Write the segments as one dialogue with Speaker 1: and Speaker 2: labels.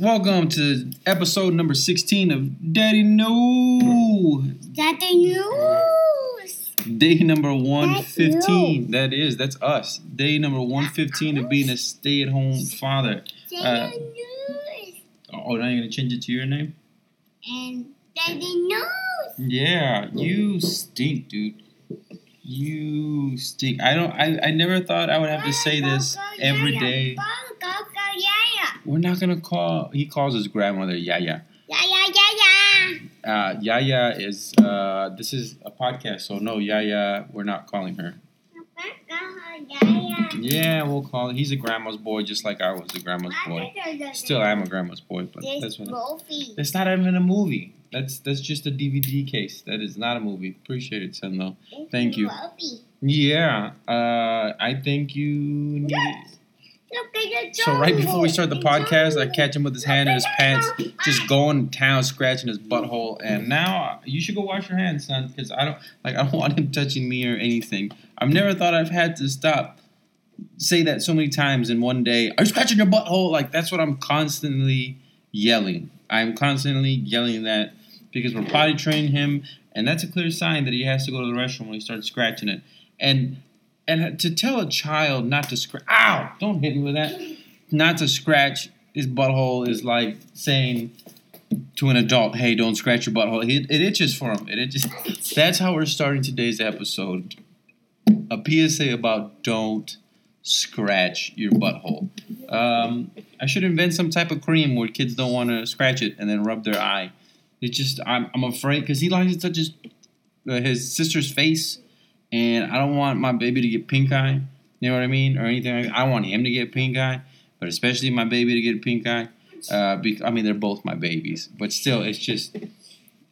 Speaker 1: Welcome to episode number 16 of Daddy No.
Speaker 2: Daddy No.
Speaker 1: Day number 115. That is, that's us. Day number 115 of being a stay at home father. Uh. Oh, now you're going to change it to your name?
Speaker 2: And the news.
Speaker 1: Yeah, you stink, dude. You stink. I don't, I, I never thought I would have to say this every day. We're not going to call, he calls his grandmother Yaya.
Speaker 2: Yaya, yeah.
Speaker 1: Uh, Yaya is, uh, this is a podcast, so no, Yaya, we're not calling her.
Speaker 2: Yeah,
Speaker 1: we'll call it. He's a grandma's boy, just like I was a grandma's boy. Still I am a grandma's boy, but that's what.
Speaker 2: movie.
Speaker 1: That's not even a movie. That's that's just a DVD case. That is not a movie. Appreciate it, son. Though. Thank you. Yeah. Uh, I think you. Need
Speaker 2: Look at the
Speaker 1: so right before we start the podcast, I catch him with his hand in his pants, just going to town, scratching his butthole. And now you should go wash your hands, son, because I don't like. I don't want him touching me or anything. I've never thought I've had to stop say that so many times in one day. Are you scratching your butthole? Like that's what I'm constantly yelling. I'm constantly yelling that because we're potty training him, and that's a clear sign that he has to go to the restroom when he starts scratching it. And and to tell a child not to scratch, ow! Don't hit me with that. Not to scratch his butthole is like saying to an adult, "Hey, don't scratch your butthole." It, it itches for him. It itches. That's how we're starting today's episode. A PSA about don't scratch your butthole. Um, I should invent some type of cream where kids don't want to scratch it and then rub their eye. It just I'm, I'm afraid because he likes to touch his uh, his sister's face, and I don't want my baby to get pink eye. You know what I mean, or anything. I want him to get pink eye, but especially my baby to get pink eye. Uh, I mean, they're both my babies, but still, it's just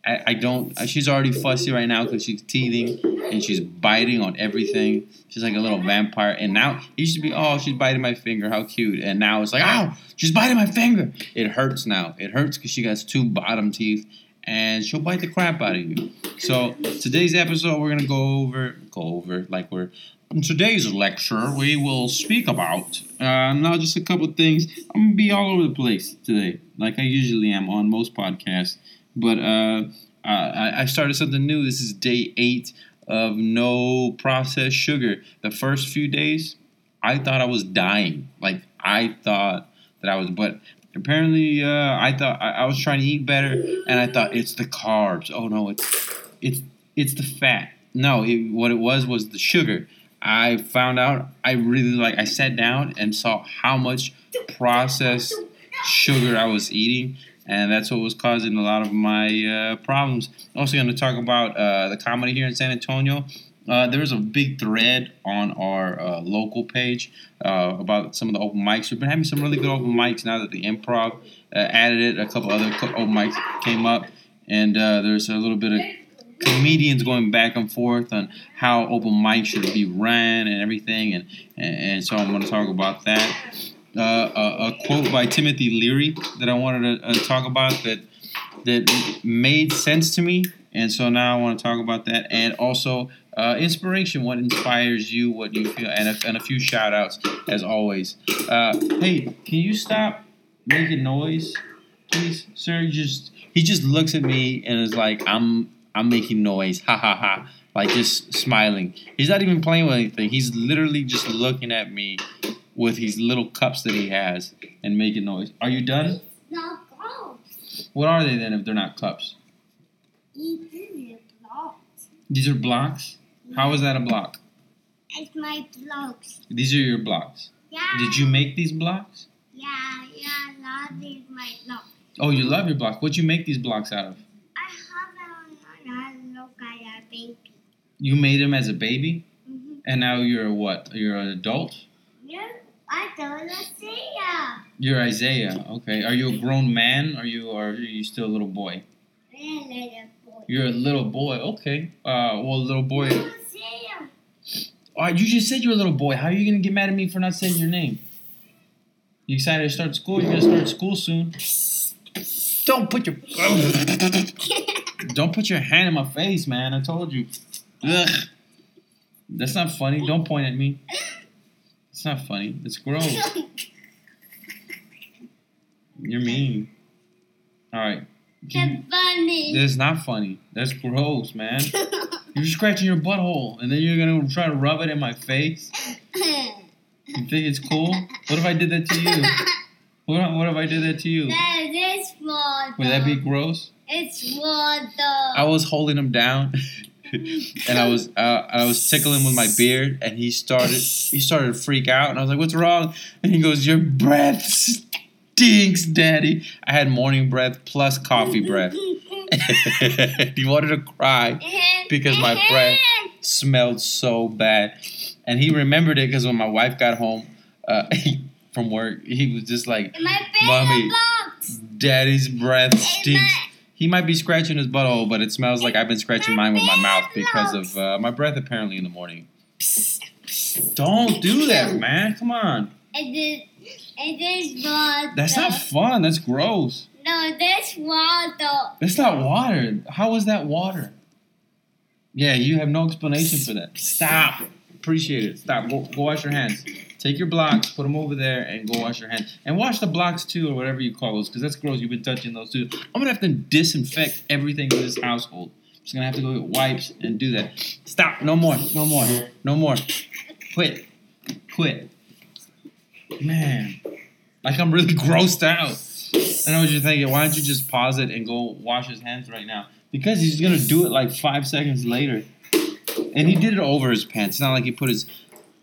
Speaker 1: I, I don't. uh, She's already fussy right now because she's teething and she's biting on everything. She's like a little vampire. And now it used to be, oh, she's biting my finger. How cute. And now it's like, ow, she's biting my finger. It hurts now. It hurts because she has two bottom teeth and she'll bite the crap out of you. So today's episode, we're gonna go over, go over like we're. In today's lecture, we will speak about uh, now just a couple things. I'm gonna be all over the place today, like I usually am on most podcasts. But uh, I, I started something new. This is day eight of no processed sugar. The first few days, I thought I was dying. Like I thought that I was, but apparently, uh, I thought I, I was trying to eat better, and I thought it's the carbs. Oh no, it's it's it's the fat. No, it, what it was was the sugar. I found out I really like. I sat down and saw how much processed sugar I was eating, and that's what was causing a lot of my uh, problems. Also, going to talk about uh, the comedy here in San Antonio. Uh, there was a big thread on our uh, local page uh, about some of the open mics. We've been having some really good open mics now that the improv uh, added it. A couple other open mics came up, and uh, there's a little bit of comedians going back and forth on how open mics should be ran and everything, and and, so I'm going to talk about that. A, a quote by Timothy Leary that I wanted to talk about that that made sense to me, and so now I want to talk about that, and also uh, inspiration, what inspires you, what you feel, and a, and a few shout outs as always. Uh, hey, can you stop making noise, please, sir? Just he just looks at me and is like, I'm I'm making noise, ha ha ha, like just smiling. He's not even playing with anything. He's literally just looking at me with his little cups that he has and making noise. Are you done? What are they then if they're not cups?
Speaker 2: Eat the blocks.
Speaker 1: These are blocks. How is that a block?
Speaker 2: It's my blocks.
Speaker 1: These are your blocks.
Speaker 2: Yeah.
Speaker 1: Did you make these blocks?
Speaker 2: Yeah, yeah, that is my blocks.
Speaker 1: Oh, you love your blocks. What'd you make these blocks out of?
Speaker 2: I have a, a look at a baby.
Speaker 1: You made them as a baby,
Speaker 2: Mm-hmm.
Speaker 1: and now you're what? You're an adult.
Speaker 2: Yeah, I don't ya.
Speaker 1: You're Isaiah. Okay. Are you a grown man? Or you or are you still a little boy?
Speaker 2: Yeah, little boy.
Speaker 1: You're a little boy. Okay. Uh, well, little boy.
Speaker 2: I don't see ya.
Speaker 1: Oh, you just said you're a little boy. How are you gonna get mad at me for not saying your name? You excited to start school? You're gonna start school soon. Don't put your don't put your hand in my face, man. I told you. Ugh. That's not funny. Don't point at me. It's not funny. It's gross. You're mean. All right.
Speaker 2: That's funny.
Speaker 1: That's not funny. That's gross, man. You're scratching your butthole, and then you're gonna try to rub it in my face. You think it's cool? What if I did that to you? What, what if I did that to you?
Speaker 2: That is water.
Speaker 1: Would that be gross?
Speaker 2: It's water.
Speaker 1: I was holding him down, and I was uh, I was tickling with my beard, and he started he started to freak out, and I was like, "What's wrong?" And he goes, "Your breath stinks, Daddy." I had morning breath plus coffee breath. he wanted to cry, because my breath smelled so bad, and he remembered it because when my wife got home uh, from work, he was just like, Mommy. "Daddy's breath stinks." He might be scratching his butthole, but it smells like I've been scratching mine with my mouth because of uh, my breath apparently in the morning. Don't do that, man. Come on.
Speaker 2: It is. It is water.
Speaker 1: That's not fun. That's gross.
Speaker 2: No, that's water.
Speaker 1: That's not water. How is that water? Yeah, you have no explanation for that. Stop. Appreciate it. Stop. Go, go wash your hands. Take your blocks, put them over there, and go wash your hands. And wash the blocks too, or whatever you call those, because that's gross. You've been touching those too. I'm gonna have to disinfect everything in this household. I'm just gonna have to go get wipes and do that. Stop. No more. No more. No more. Quit. Quit. Man, like I'm really grossed out. I know what you're thinking. Why don't you just pause it and go wash his hands right now? Because he's gonna do it like five seconds later. And he did it over his pants. It's not like he put his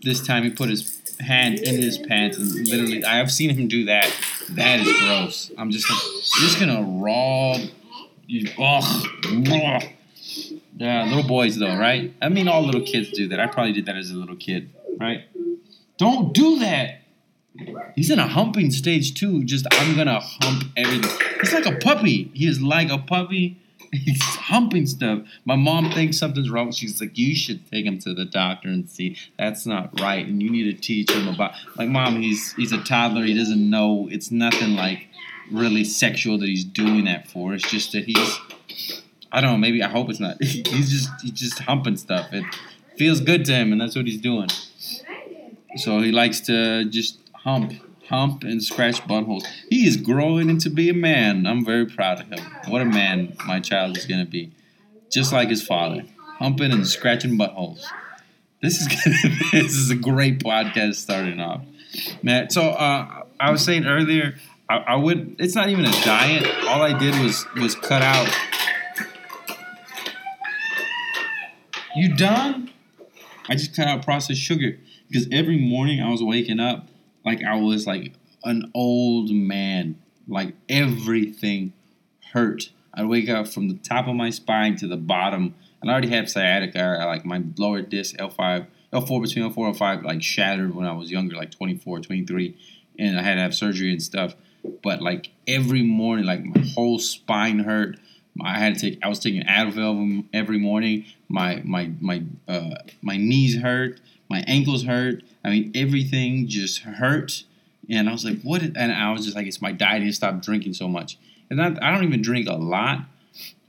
Speaker 1: this time he put his hand in his pants and literally I have seen him do that. That is gross. I'm just gonna, just gonna raw you ugh. Yeah, little boys though, right? I mean all little kids do that. I probably did that as a little kid, right? Don't do that. He's in a humping stage too. Just I'm gonna hump everything. He's like a puppy. He is like a puppy. He's humping stuff. My mom thinks something's wrong. She's like, you should take him to the doctor and see. That's not right, and you need to teach him about. Like, mom, he's he's a toddler. He doesn't know. It's nothing like really sexual that he's doing that for. It's just that he's. I don't know. Maybe I hope it's not. He's just he's just humping stuff. It feels good to him, and that's what he's doing. So he likes to just hump, hump, and scratch buttholes. He is growing into be a man. I'm very proud of him. What a man my child is gonna be, just like his father, humping and scratching buttholes. This is gonna, this is a great podcast starting off, man. So uh, I was saying earlier, I, I would. It's not even a diet. All I did was was cut out. You done? I just cut out processed sugar because every morning I was waking up like I was like an old man. Like everything hurt. I'd wake up from the top of my spine to the bottom. And I already had sciatica. I, like my lower disc L5, L4 between L4 and L5 like shattered when I was younger, like 24, 23, and I had to have surgery and stuff. But like every morning, like my whole spine hurt. I had to take. I was taking Advil every morning. My my my uh, my knees hurt. My ankles hurt. I mean, everything just hurt. And I was like, what? And I was just like, it's my diet. I need to stop drinking so much. And I, I don't even drink a lot.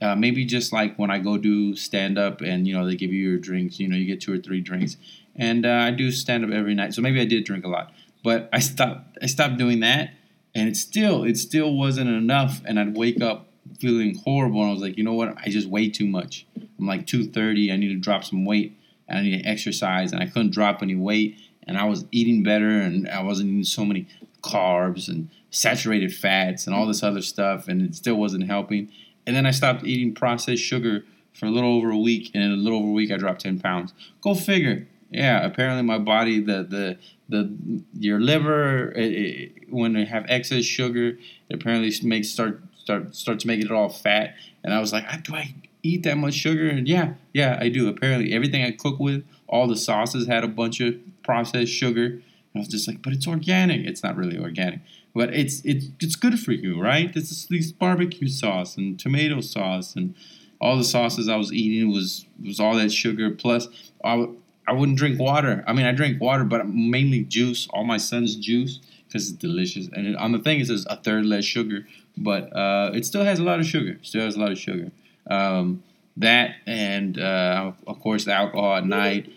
Speaker 1: Uh, maybe just like when I go do stand up and you know they give you your drinks. You know, you get two or three drinks. And uh, I do stand up every night. So maybe I did drink a lot. But I stopped. I stopped doing that. And it still, it still wasn't enough. And I'd wake up feeling horrible. And I was like, you know what? I just weigh too much. I'm like 230. I need to drop some weight. I need to exercise. And I couldn't drop any weight. And I was eating better. And I wasn't eating so many carbs and saturated fats and all this other stuff. And it still wasn't helping. And then I stopped eating processed sugar for a little over a week. And in a little over a week, I dropped 10 pounds. Go figure. Yeah, apparently my body, the the the your liver, it, it, when they have excess sugar, it apparently makes start start starts making it all fat. And I was like, do I eat that much sugar? And yeah, yeah, I do. Apparently, everything I cook with, all the sauces had a bunch of processed sugar. And I was just like, but it's organic. It's not really organic, but it's it's it's good for you, right? This is this barbecue sauce and tomato sauce and all the sauces I was eating was was all that sugar. Plus, I, I wouldn't drink water. I mean, I drink water, but mainly juice. All my son's juice because it's delicious. And it, on the thing it says a third less sugar, but uh, it still has a lot of sugar. Still has a lot of sugar. Um, that and uh, of course the alcohol at night,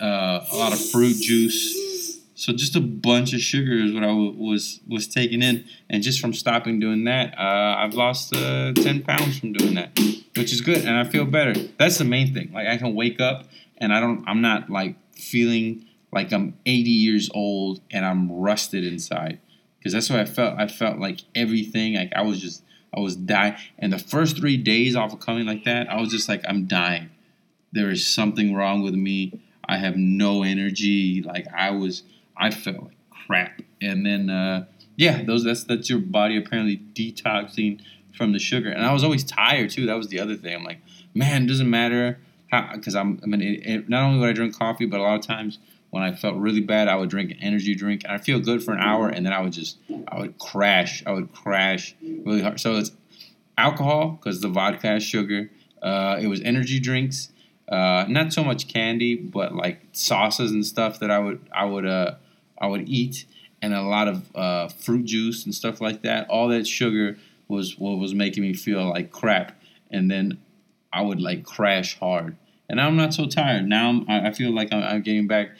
Speaker 1: uh, a lot of fruit juice. So just a bunch of sugar is what I w- was was taking in, and just from stopping doing that, uh, I've lost uh, ten pounds from doing that, which is good, and I feel better. That's the main thing. Like I can wake up and I don't, I'm not like feeling like I'm 80 years old and I'm rusted inside, because that's what I felt. I felt like everything, like I was just, I was dying. And the first three days off of coming like that, I was just like, I'm dying. There is something wrong with me. I have no energy. Like I was, I felt like crap. And then, uh, yeah, those that's that's your body apparently detoxing from the sugar. And I was always tired too. That was the other thing. I'm like, man, it doesn't matter how because I'm. I mean, it, it, not only would I drink coffee, but a lot of times when I felt really bad, I would drink an energy drink, and I feel good for an hour, and then I would just, I would crash. I would crash really hard. So it's alcohol because the vodka has sugar. Uh, it was energy drinks. Uh, not so much candy, but like sauces and stuff that I would I would uh I would eat, and a lot of uh, fruit juice and stuff like that. All that sugar was what was making me feel like crap, and then I would like crash hard. And I'm not so tired. Now I'm, I feel like I'm, I'm getting back.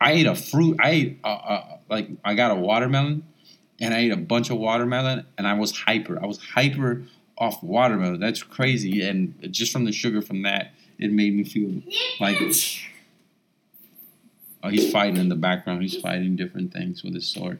Speaker 1: I ate a fruit. I ate uh, uh, like I got a watermelon, and I ate a bunch of watermelon, and I was hyper. I was hyper off watermelon. That's crazy. And just from the sugar from that, it made me feel like. Oh, he's fighting in the background. He's fighting different things with his sword.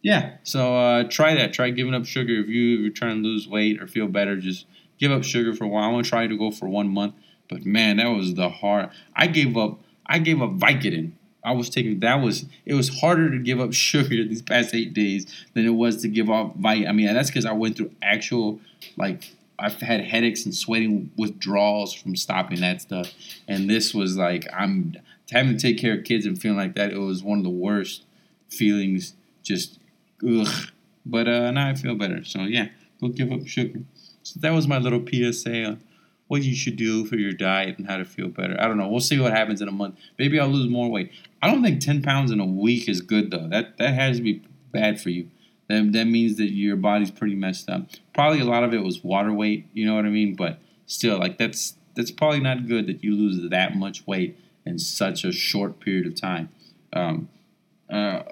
Speaker 1: Yeah, so uh, try that. Try giving up sugar if, you, if you're trying to lose weight or feel better. Just give up sugar for a while. I'm gonna try to go for one month, but man, that was the hard. I gave up. I gave up Vicodin. I was taking that was it was harder to give up sugar these past eight days than it was to give up Vit. I mean, that's because I went through actual like I've had headaches and sweating withdrawals from stopping that stuff, and this was like I'm having to take care of kids and feeling like that. It was one of the worst feelings. Just ugh. But uh, now I feel better. So yeah, go give up sugar. So that was my little PSA on what you should do for your diet and how to feel better. I don't know. We'll see what happens in a month. Maybe I'll lose more weight. I don't think 10 pounds in a week is good though. That that has to be bad for you. That, that means that your body's pretty messed up. Probably a lot of it was water weight, you know what I mean? But still, like that's that's probably not good that you lose that much weight in such a short period of time. Um, uh,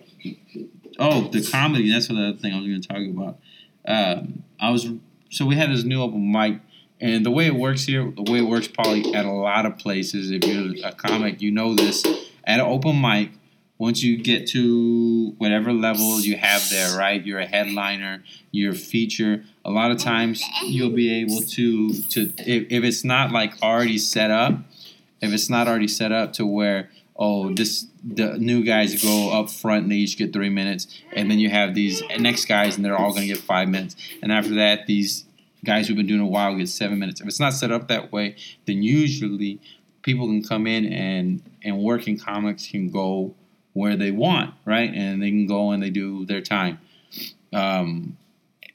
Speaker 1: oh, the comedy. That's another thing I was going to talk about. Um, I was so we had this new open mic, and the way it works here, the way it works probably at a lot of places. If you're a comic, you know this. At an open mic, once you get to whatever level you have there, right? You're a headliner, you're a feature. A lot of times you'll be able to to if, if it's not like already set up, if it's not already set up to where oh this the new guys go up front and they each get three minutes, and then you have these next guys and they're all to get five minutes, and after that these guys who've been doing a while get seven minutes. If it's not set up that way, then usually people can come in and and working comics can go where they want, right? And they can go and they do their time. Um,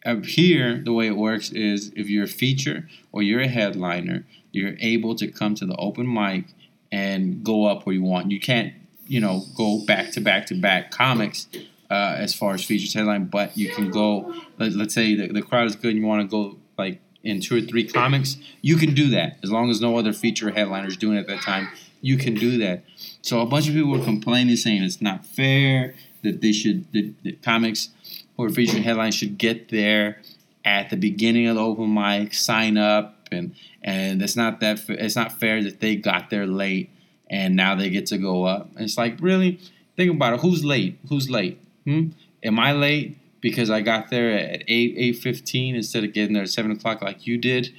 Speaker 1: up here, the way it works is if you're a feature or you're a headliner, you're able to come to the open mic and go up where you want. You can't, you know, go back to back to back comics uh, as far as features headline, but you can go. Let, let's say the, the crowd is good and you want to go like in two or three comics, you can do that as long as no other feature headliners doing it at that time. You can do that. So a bunch of people were complaining, saying it's not fair that they should that, comics or feature headlines should get there at the beginning of the open mic, sign up, and and it's not that it's not fair that they got there late and now they get to go up. And It's like really think about it. Who's late? Who's late? Hmm? Am I late because I got there at eight eight fifteen instead of getting there at seven o'clock like you did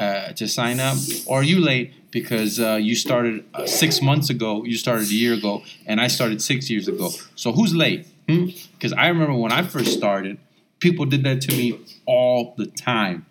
Speaker 1: uh, to sign up, or are you late because uh, you started uh, six months ago? You started a year ago, and I started six years ago. So who's late? Because I remember when I first started, people did that to me all the time,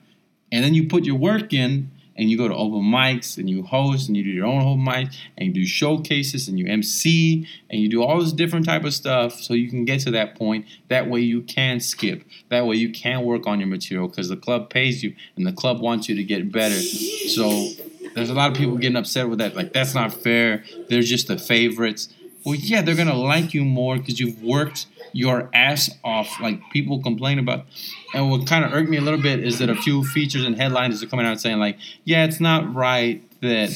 Speaker 1: and then you put your work in and you go to open mics and you host and you do your own open mics and you do showcases and you MC and you do all this different type of stuff so you can get to that point. That way you can skip. That way you can work on your material because the club pays you and the club wants you to get better. So there's a lot of people getting upset with that. Like that's not fair. They're just the favorites. Well, yeah, they're gonna like you more because you've worked your ass off. Like people complain about, and what kind of irked me a little bit is that a few features and headlines are coming out saying like, yeah, it's not right that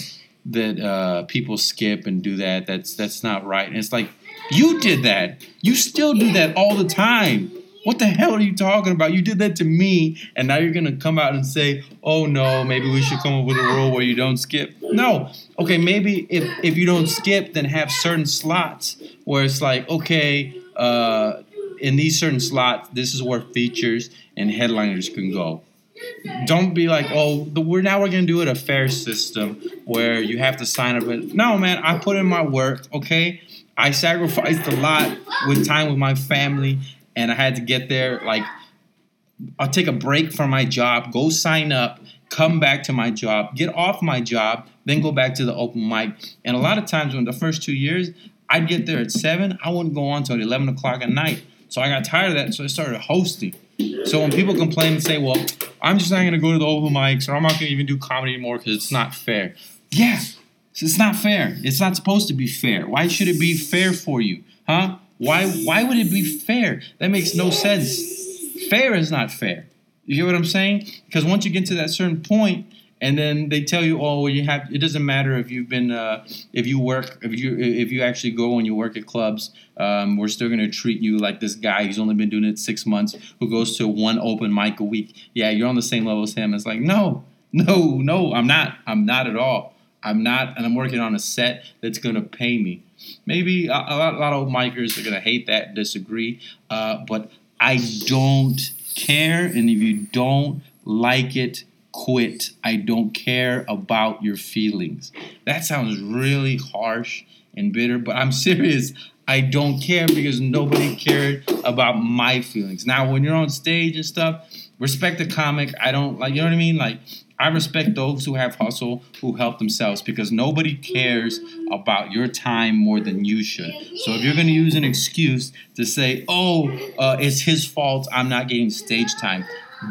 Speaker 1: that uh, people skip and do that. That's that's not right. And it's like you did that. You still do that all the time. What the hell are you talking about? You did that to me, and now you're gonna come out and say, "Oh no, maybe we should come up with a rule where you don't skip." No, okay, maybe if if you don't skip, then have certain slots where it's like, okay, uh, in these certain slots, this is where features and headliners can go. Don't be like, oh, the, we're now we're gonna do it a fair system where you have to sign up. And, no, man, I put in my work. Okay, I sacrificed a lot with time with my family, and I had to get there. Like, I'll take a break from my job, go sign up, come back to my job, get off my job, then go back to the open mic. And a lot of times, when the first two years, I'd get there at seven, I wouldn't go on until eleven o'clock at night. So I got tired of that, so I started hosting. So when people complain and say, "Well, I'm just not going to go to the open mics, or I'm not going to even do comedy anymore because it's not fair," yeah, it's not fair. It's not supposed to be fair. Why should it be fair for you, huh? Why why would it be fair? That makes no sense. Fair is not fair. You get what I'm saying? Because once you get to that certain point, and then they tell you, oh, well, you have. It doesn't matter if you've been, uh, if you work, if you if you actually go and you work at clubs. Um, we're still gonna treat you like this guy who's only been doing it six months, who goes to one open mic a week. Yeah, you're on the same level as him. It's like, no, no, no, I'm not. I'm not at all. I'm not, and I'm working on a set that's gonna pay me. Maybe a, a lot, a lot of micers are gonna hate that, disagree, uh, but I don't care. And if you don't like it, quit. I don't care about your feelings. That sounds really harsh and bitter, but I'm serious. I don't care because nobody cared about my feelings. Now, when you're on stage and stuff, respect the comic. I don't like, you know what I mean? Like, I respect those who have hustle, who help themselves, because nobody cares about your time more than you should. So if you're going to use an excuse to say, "Oh, uh, it's his fault, I'm not getting stage time,"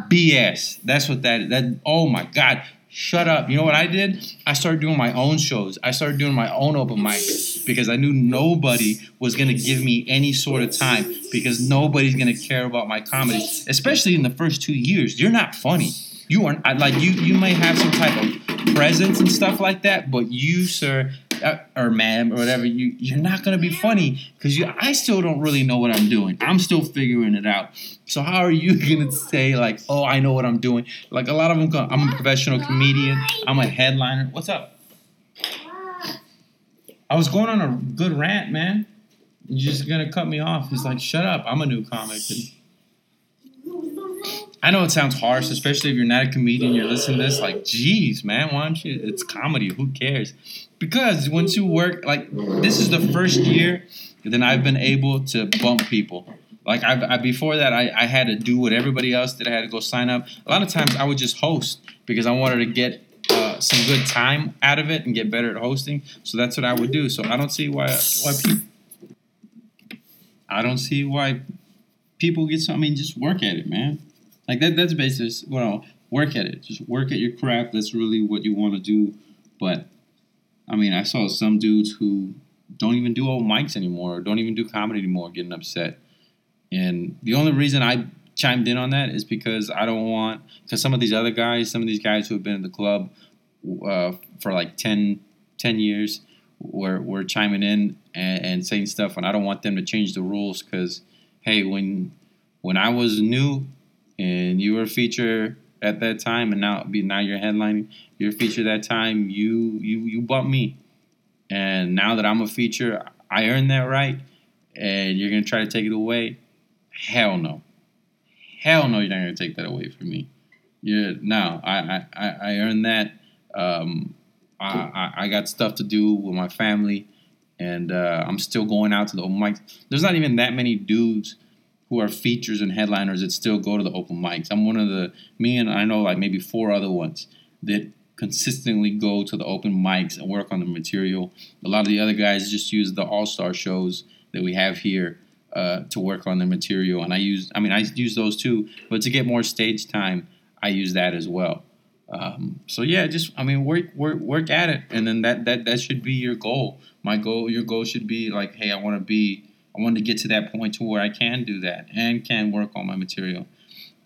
Speaker 1: BS. That's what that that. Oh my God. Shut up. You know what I did? I started doing my own shows. I started doing my own open mics because I knew nobody was going to give me any sort of time because nobody's going to care about my comedy, especially in the first two years. You're not funny. You are like you. You may have some type of presence and stuff like that, but you, sir, uh, or ma'am, or whatever, you you're not gonna be funny because you. I still don't really know what I'm doing. I'm still figuring it out. So how are you gonna say like, oh, I know what I'm doing? Like a lot of them go, I'm a professional comedian. I'm a headliner. What's up? I was going on a good rant, man. You're just gonna cut me off. He's like, shut up. I'm a new comic. And I know it sounds harsh, especially if you're not a comedian. You're listening to this, like, geez, man, why don't you? It's comedy. Who cares? Because once you work, like, this is the first year that I've been able to bump people. Like, I, I before that, I, I had to do what everybody else did. I had to go sign up. A lot of times, I would just host because I wanted to get uh, some good time out of it and get better at hosting. So that's what I would do. So I don't see why why people. I don't see why people get some. I mean, just work at it, man. Like that. That's basically well, work at it. Just work at your craft. That's really what you want to do. But I mean, I saw some dudes who don't even do old mics anymore, or don't even do comedy anymore, getting upset. And the only reason I chimed in on that is because I don't want because some of these other guys, some of these guys who have been in the club uh, for like 10, 10 years, were were chiming in and, and saying stuff, and I don't want them to change the rules because hey, when when I was new and you were a feature at that time, and now be now you're headlining, you're feature that time, you you you bumped me, and now that I'm a feature, I earned that right, and you're gonna try to take it away. Hell no. Hell no, you're not gonna take that away from me. Yeah, no, I I, I earned that. Um, I, I, I got stuff to do with my family, and uh, I'm still going out to the open mics. There's not even that many dudes who are features and headliners that still go to the open mics. I'm one of the me and I know like maybe four other ones that consistently go to the open mics and work on the material. A lot of the other guys just use the all star shows that we have here uh, to work on the material, and I use I mean I use those too, but to get more stage time, I use that as well. Um, so yeah, just I mean work work work at it, and then that that that should be your goal. My goal, your goal should be like, hey, I want to be, I want to get to that point to where I can do that and can work on my material.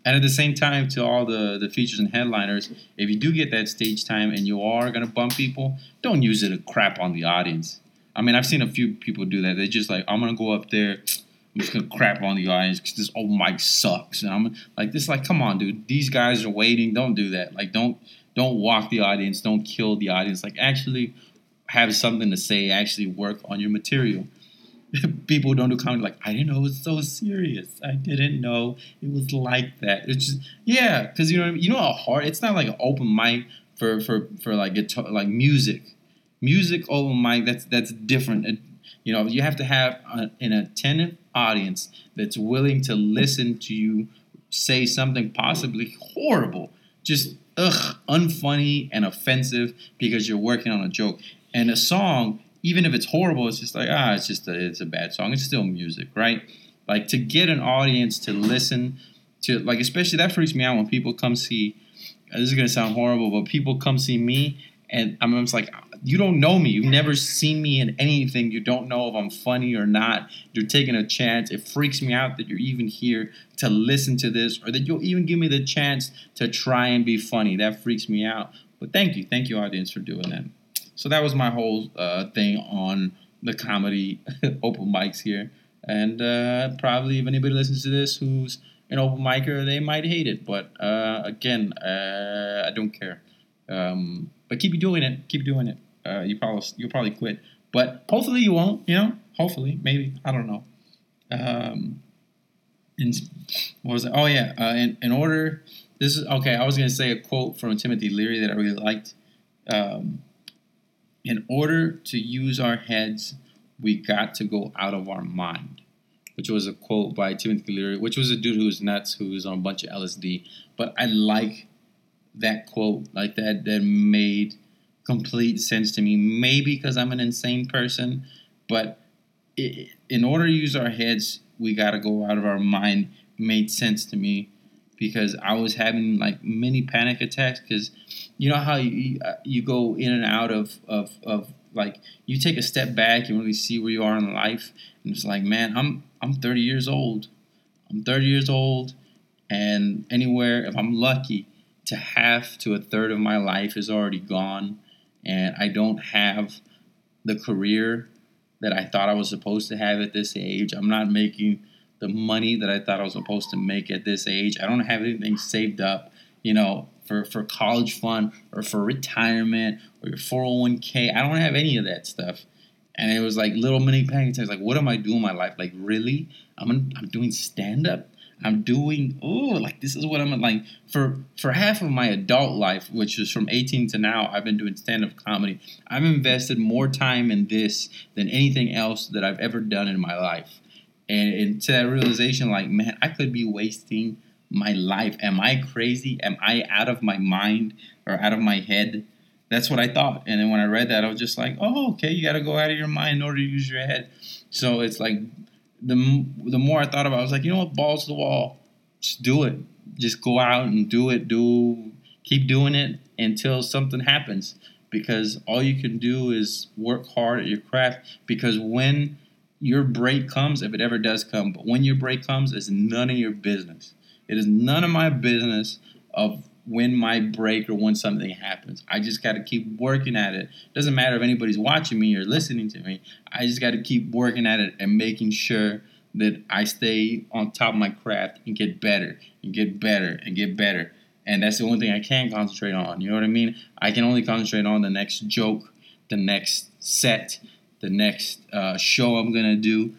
Speaker 1: And at the same time, to all the, the features and headliners, if you do get that stage time and you are gonna bump people, don't use it to crap on the audience. I mean, I've seen a few people do that. They're just like, I'm gonna go up there, I'm just gonna crap on the audience because this old mic sucks. And I'm like, this, like, come on, dude. These guys are waiting. Don't do that. Like, don't don't walk the audience. Don't kill the audience. Like, actually have something to say. Actually work on your material. people don't do comedy like I didn't know it was so serious. I didn't know it was like that. It's just yeah, because you know you know how hard it's not like an open mic for for for like guitar like music, music open mic that's that's different. It, you know you have to have a, an attentive audience that's willing to listen to you say something possibly horrible, just ugh unfunny and offensive because you're working on a joke. And a song even if it's horrible, it's just like ah, it's just a, it's a bad song. It's still music, right? Like to get an audience to listen to like especially that freaks me out when people come see. This is gonna sound horrible, but people come see me and I'm just like, you don't know me. You've never seen me in anything. You don't know if I'm funny or not. You're taking a chance. It freaks me out that you're even here to listen to this or that you'll even give me the chance to try and be funny. That freaks me out. But thank you. Thank you, audience, for doing that. So that was my whole uh, thing on the comedy open mics here. And uh, probably if anybody listens to this who's an open micer, they might hate it. But uh, again, uh, I don't care. Um, but keep doing it. Keep doing it. Uh, you probably you'll probably quit. But hopefully you won't. You know, hopefully, maybe I don't know. Um, what was it? Oh yeah. Uh, in in order, this is okay. I was gonna say a quote from Timothy Leary that I really liked. Um, in order to use our heads, we got to go out of our mind. Which was a quote by Timothy Leary, which was a dude who was nuts, who was on a bunch of LSD. But I like that quote, like that, that made complete sense to me. Maybe because I'm an insane person, but it, in order to use our heads, we got to go out of our mind. Made sense to me because I was having like many panic attacks because you know how you uh, you go in and out of, of of like you take a step back and really see where you are in life and it's like man I'm I'm 30 years old. I'm 30 years old and anywhere if I'm lucky to half to a third of my life is already gone and I don't have the career that I thought I was supposed to have at this age. I'm not making the money that I thought I was supposed to make at this age. I don't have anything saved up, you know, for, for college fund or for retirement or your 401k. I don't have any of that stuff. And it was like little mini panic attacks. Like, what am I doing in my life? Like, really? I'm I'm doing stand up. I'm doing oh, like this is what I'm like for for half of my adult life, which is from 18 to now. I've been doing stand up comedy. I've invested more time in this than anything else that I've ever done in my life and, and to that realization, like, man, I could be wasting my life. Am I crazy? Am I out of my mind or out of my head? That's what I thought. And then when I read that, I was just like, oh, okay, you got to go out of your mind in order to use your head. So it's like the the more I thought about, it, I was like, you know what, balls to the wall, just do it. Just go out and do it. Do keep doing it until something happens. Because all you can do is work hard at your craft. Because when your break comes, if it ever does come, but when your break comes, it's none of your business. It is none of my business of when my break or when something happens. I just got to keep working at it. Doesn't matter if anybody's watching me or listening to me. I just got to keep working at it and making sure that I stay on top of my craft and get better and get better and get better. And that's the only thing I can concentrate on. You know what I mean? I can only concentrate on the next joke, the next set, the next uh, show I'm gonna do.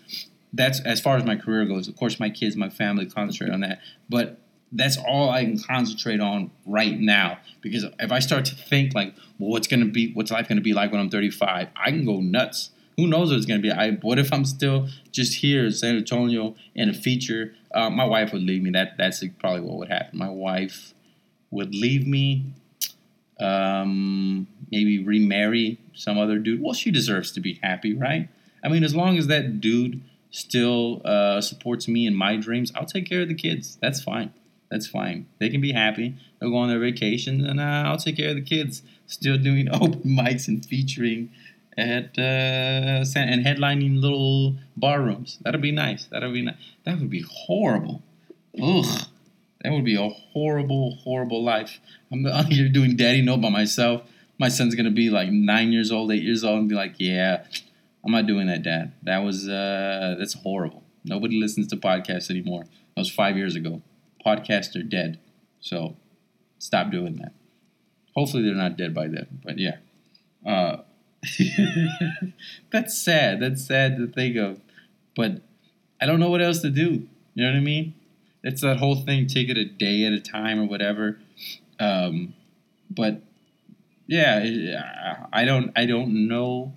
Speaker 1: That's as far as my career goes. Of course, my kids, my family concentrate on that, but that's all I can concentrate on right now. Because if I start to think like, well, what's gonna be, what's life gonna be like when I'm 35? I can go nuts. Who knows what it's gonna be? I what if I'm still just here in San Antonio in a feature? Uh, my wife would leave me. That that's probably what would happen. My wife would leave me um, maybe remarry some other dude. Well, she deserves to be happy, right? I mean, as long as that dude still uh, supports me in my dreams, I'll take care of the kids. That's fine. That's fine. They can be happy. They'll go on their vacation, and uh, I'll take care of the kids. Still doing open mics and featuring at uh, and headlining little bar rooms. That'll be nice. That'll be nice. That would be horrible. Ugh. That would be a horrible, horrible life. I'm out here doing daddy no by myself. My son's gonna be like nine years old, eight years old, and be like, "Yeah, I'm not doing that, Dad. That was uh, that's horrible. Nobody listens to podcasts anymore. That was five years ago. Podcasts are dead. So stop doing that. Hopefully they're not dead by then. But yeah, uh, that's sad. That's sad to think of. But I don't know what else to do. You know what I mean? It's that whole thing. Take it a day at a time or whatever. Um, but yeah, I don't. I don't know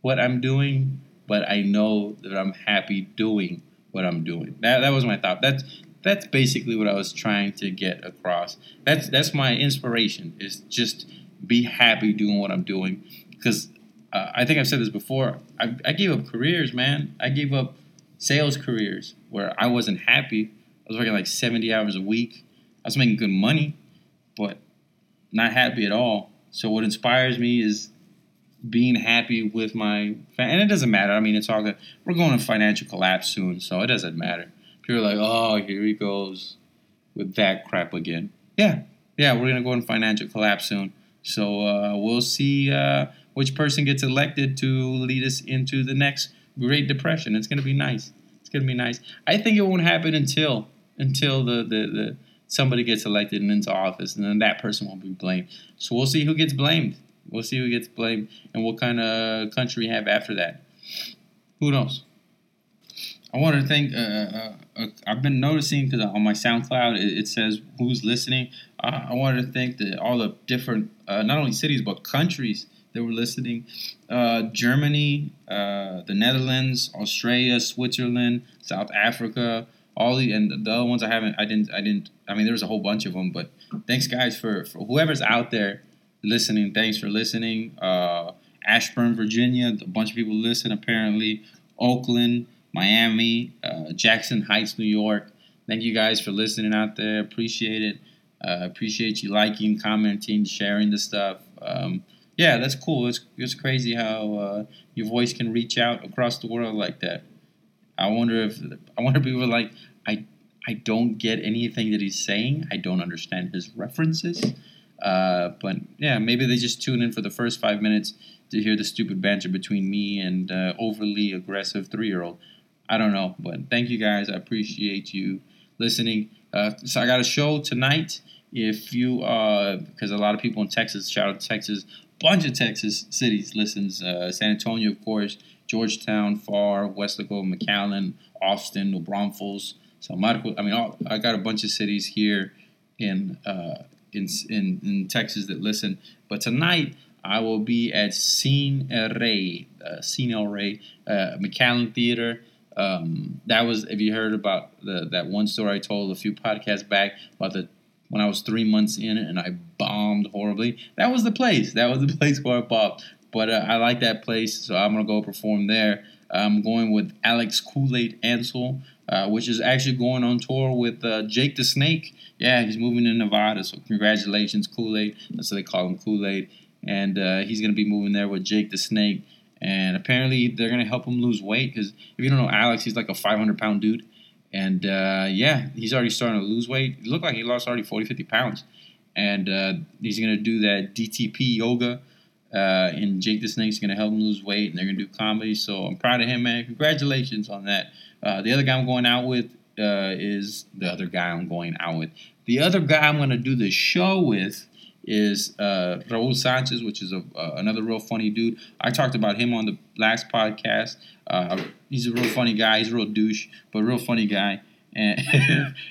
Speaker 1: what I'm doing, but I know that I'm happy doing what I'm doing. That that was my thought. That's that's basically what I was trying to get across. That's that's my inspiration is just be happy doing what I'm doing because uh, I think I've said this before. I, I gave up careers, man. I gave up sales careers where I wasn't happy. Was working like 70 hours a week. I was making good money, but not happy at all. So what inspires me is being happy with my family. and it doesn't matter. I mean, it's all good. We're going to financial collapse soon, so it doesn't matter. People are like, "Oh, here he goes with that crap again." Yeah, yeah, we're gonna go in financial collapse soon. So uh, we'll see uh, which person gets elected to lead us into the next Great Depression. It's gonna be nice. It's gonna be nice. I think it won't happen until until the the, the somebody gets elected and into office, and then that person won't be blamed. So we'll see who gets blamed. We'll see who gets blamed and what kind of country we have after that. Who knows? I want to thank. Uh, uh, uh, I've been noticing because on my SoundCloud it, it says who's listening. I wanted to thank the, all the different, uh, not only cities but countries that were listening. Uh, Germany, the Netherlands, Australia, Switzerland, South Africa, all the and the other ones I haven't. I didn't. I didn't. I mean, there was a whole bunch of them. But thanks, guys, for, for whoever's out there listening. Thanks for listening. Uh, Ashburn, Virginia, a bunch of people listen apparently. Oakland, Miami, uh, Jackson Heights, New York. Thank you guys for listening out there. Appreciate it. Uh, appreciate you liking, commenting, sharing the stuff. Um, yeah, that's cool. It's, it's crazy how uh, your voice can reach out across the world like that. I wonder if I wonder if people like I I don't get anything that he's saying. I don't understand his references. Uh, but yeah, maybe they just tune in for the first five minutes to hear the stupid banter between me and uh, overly aggressive three year old. I don't know, but thank you guys. I appreciate you listening. Uh, so I got a show tonight. If you, because uh, a lot of people in Texas, shout out to Texas, bunch of Texas cities listens. Uh, San Antonio, of course, Georgetown, Pharr, Weslaco, McAllen, Austin, New Braunfels, San Marcos. I mean, all, I got a bunch of cities here in uh, in, in, in Texas that listen. But tonight I will be at Cine Rey, uh, Cine Rey, uh, McAllen Theater. Um, that was, if you heard about the that one story I told a few podcasts back about the when I was three months in it and I bombed horribly. That was the place. That was the place where I bombed. But uh, I like that place, so I'm gonna go perform there. I'm going with Alex Kool Aid Ansel, uh, which is actually going on tour with uh, Jake the Snake. Yeah, he's moving to Nevada, so congratulations, Kool Aid. That's what they call him, Kool Aid. And uh, he's to be moving there with Jake the Snake. And apparently, they're to help him lose weight because if you don't know Alex, he's like a 500 pound dude. And uh, yeah, he's already starting to lose weight. It looked like he lost already 40, 50 pounds. And uh, he's going to do that DDP yoga. Uh, and Jake the Snake's going to help him lose weight, and they're going to do comedy. So I'm proud of him, man. Congratulations on that. Uh, the other guy I'm going out with uh, is the other guy I'm going out with. The other guy I'm going to do the show with is uh, Raul Sanchez, which is a, uh, another real funny dude. I talked about him on the last podcast. Uh, he's a real funny guy. He's a real douche, but real funny guy. And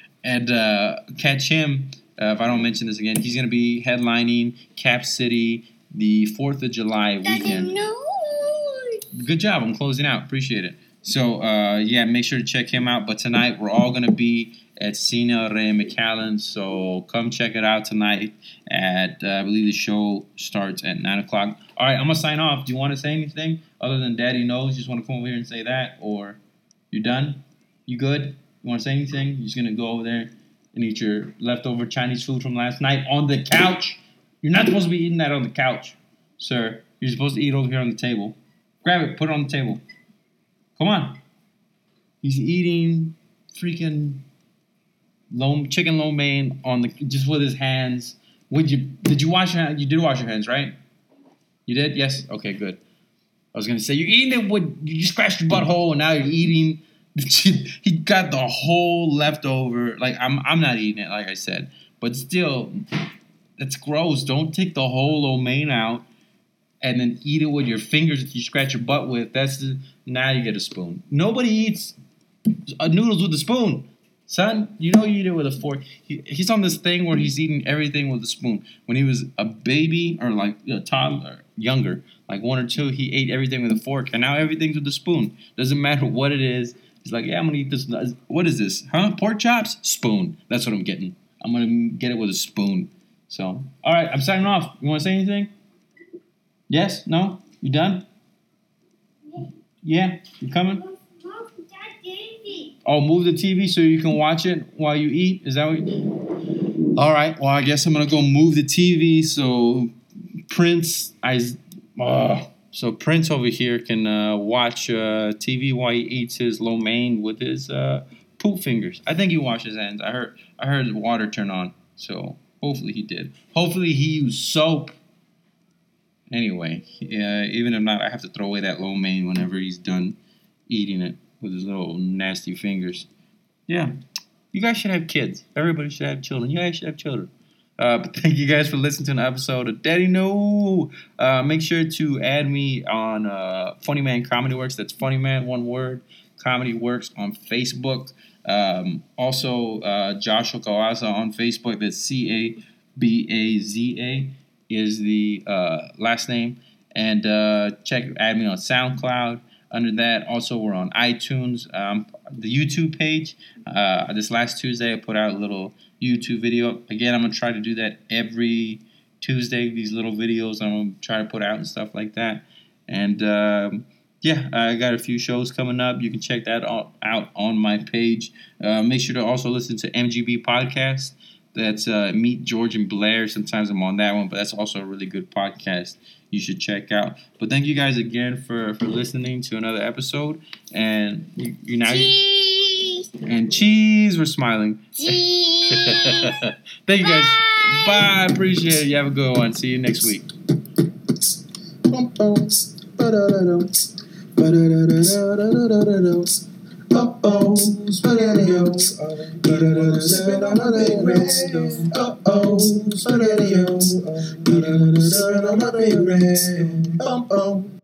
Speaker 1: and uh, catch him if I don't mention this again. He's going to be headlining Cap City the Fourth of July weekend. Good job. I'm closing out. Appreciate it. So uh, yeah, make sure to check him out. But tonight we're all gonna be at Cine Rey McAllen. So come check it out tonight. At uh, I believe the show starts at nine o'clock. All right, I'm gonna sign off. Do you want to say anything other than Daddy knows? You just want to come over here and say that, or you're done? You good? You want to say anything? You're just gonna go over there and eat your leftover Chinese food from last night on the couch. You're not supposed to be eating that on the couch, sir. You're supposed to eat over here on the table. Grab it, put it on the table. Come on. He's eating freaking lo chicken lo mein on the just with his hands. Would you did you wash your hands? You did wash your hands, right? You did? Yes? Okay, good. I was gonna say you're eating it with you scratched your butthole and now you're eating he got the whole leftover like I'm I'm not eating it like I said. But still that's gross. Don't take the whole lo mein out and then eat it with your fingers that you scratch your butt with. That's the, now you get a spoon. Nobody eats noodles with a spoon. Son, you know you eat it with a fork. He, he's on this thing where he's eating everything with a spoon. When he was a baby or like a toddler, younger, like one or two, he ate everything with a fork, and now everything's with a spoon. Doesn't matter what it is. He's like, yeah, I'm gonna eat this. What is this? Huh? Pork chops? Spoon. That's what I'm getting. I'm gonna get it with a spoon. So, all right, I'm signing off. You want to say anything? Yes? No? You done? Yeah? You coming? Oh, move the TV so you can watch it while you eat. Is that what? You... All right. Well, I guess I'm gonna go move the TV so Prince, I, uh, so Prince over here can uh, watch uh, TV while he eats his lo mein with his uh, poop fingers. I think he washed his hands. I heard. I heard water turn on. So hopefully he did. Hopefully he used soap. Anyway, yeah, even if not, I have to throw away that lo mein whenever he's done eating it with his little nasty fingers. Yeah, you guys should have kids. Everybody should have children. You guys should have children. Uh, but thank you guys for listening to an episode of Daddy No. Uh, make sure to add me on uh, Funny Man Comedy Works. That's Funny Man, one word. Comedy Works on Facebook. Um, also, uh, Joshua Cabaza on Facebook. That's C A B A Z A is the uh, last name. And uh, check, add me on SoundCloud. Under that, also we're on iTunes, um, the YouTube page. Uh, this last Tuesday, I put out a little YouTube video. Again, I'm gonna try to do that every Tuesday. These little videos I'm gonna try to put out and stuff like that. And um, yeah, I got a few shows coming up. You can check that out out on my page. Uh, make sure to also listen to MGB podcast. That's uh, Meet George and Blair. Sometimes I'm on that one, but that's also a really good podcast you should check out. But thank you guys again for, for listening to another episode. And you, you now
Speaker 2: Cheese.
Speaker 1: and cheese, we're smiling.
Speaker 2: Cheese.
Speaker 1: thank you guys.
Speaker 2: Bye.
Speaker 1: Bye. Appreciate it. You have a good one. See you next week.
Speaker 3: Uh oh, spaghettios. Spin on a big red. Uh oh, spaghettios. Spin on a big red. Uh oh.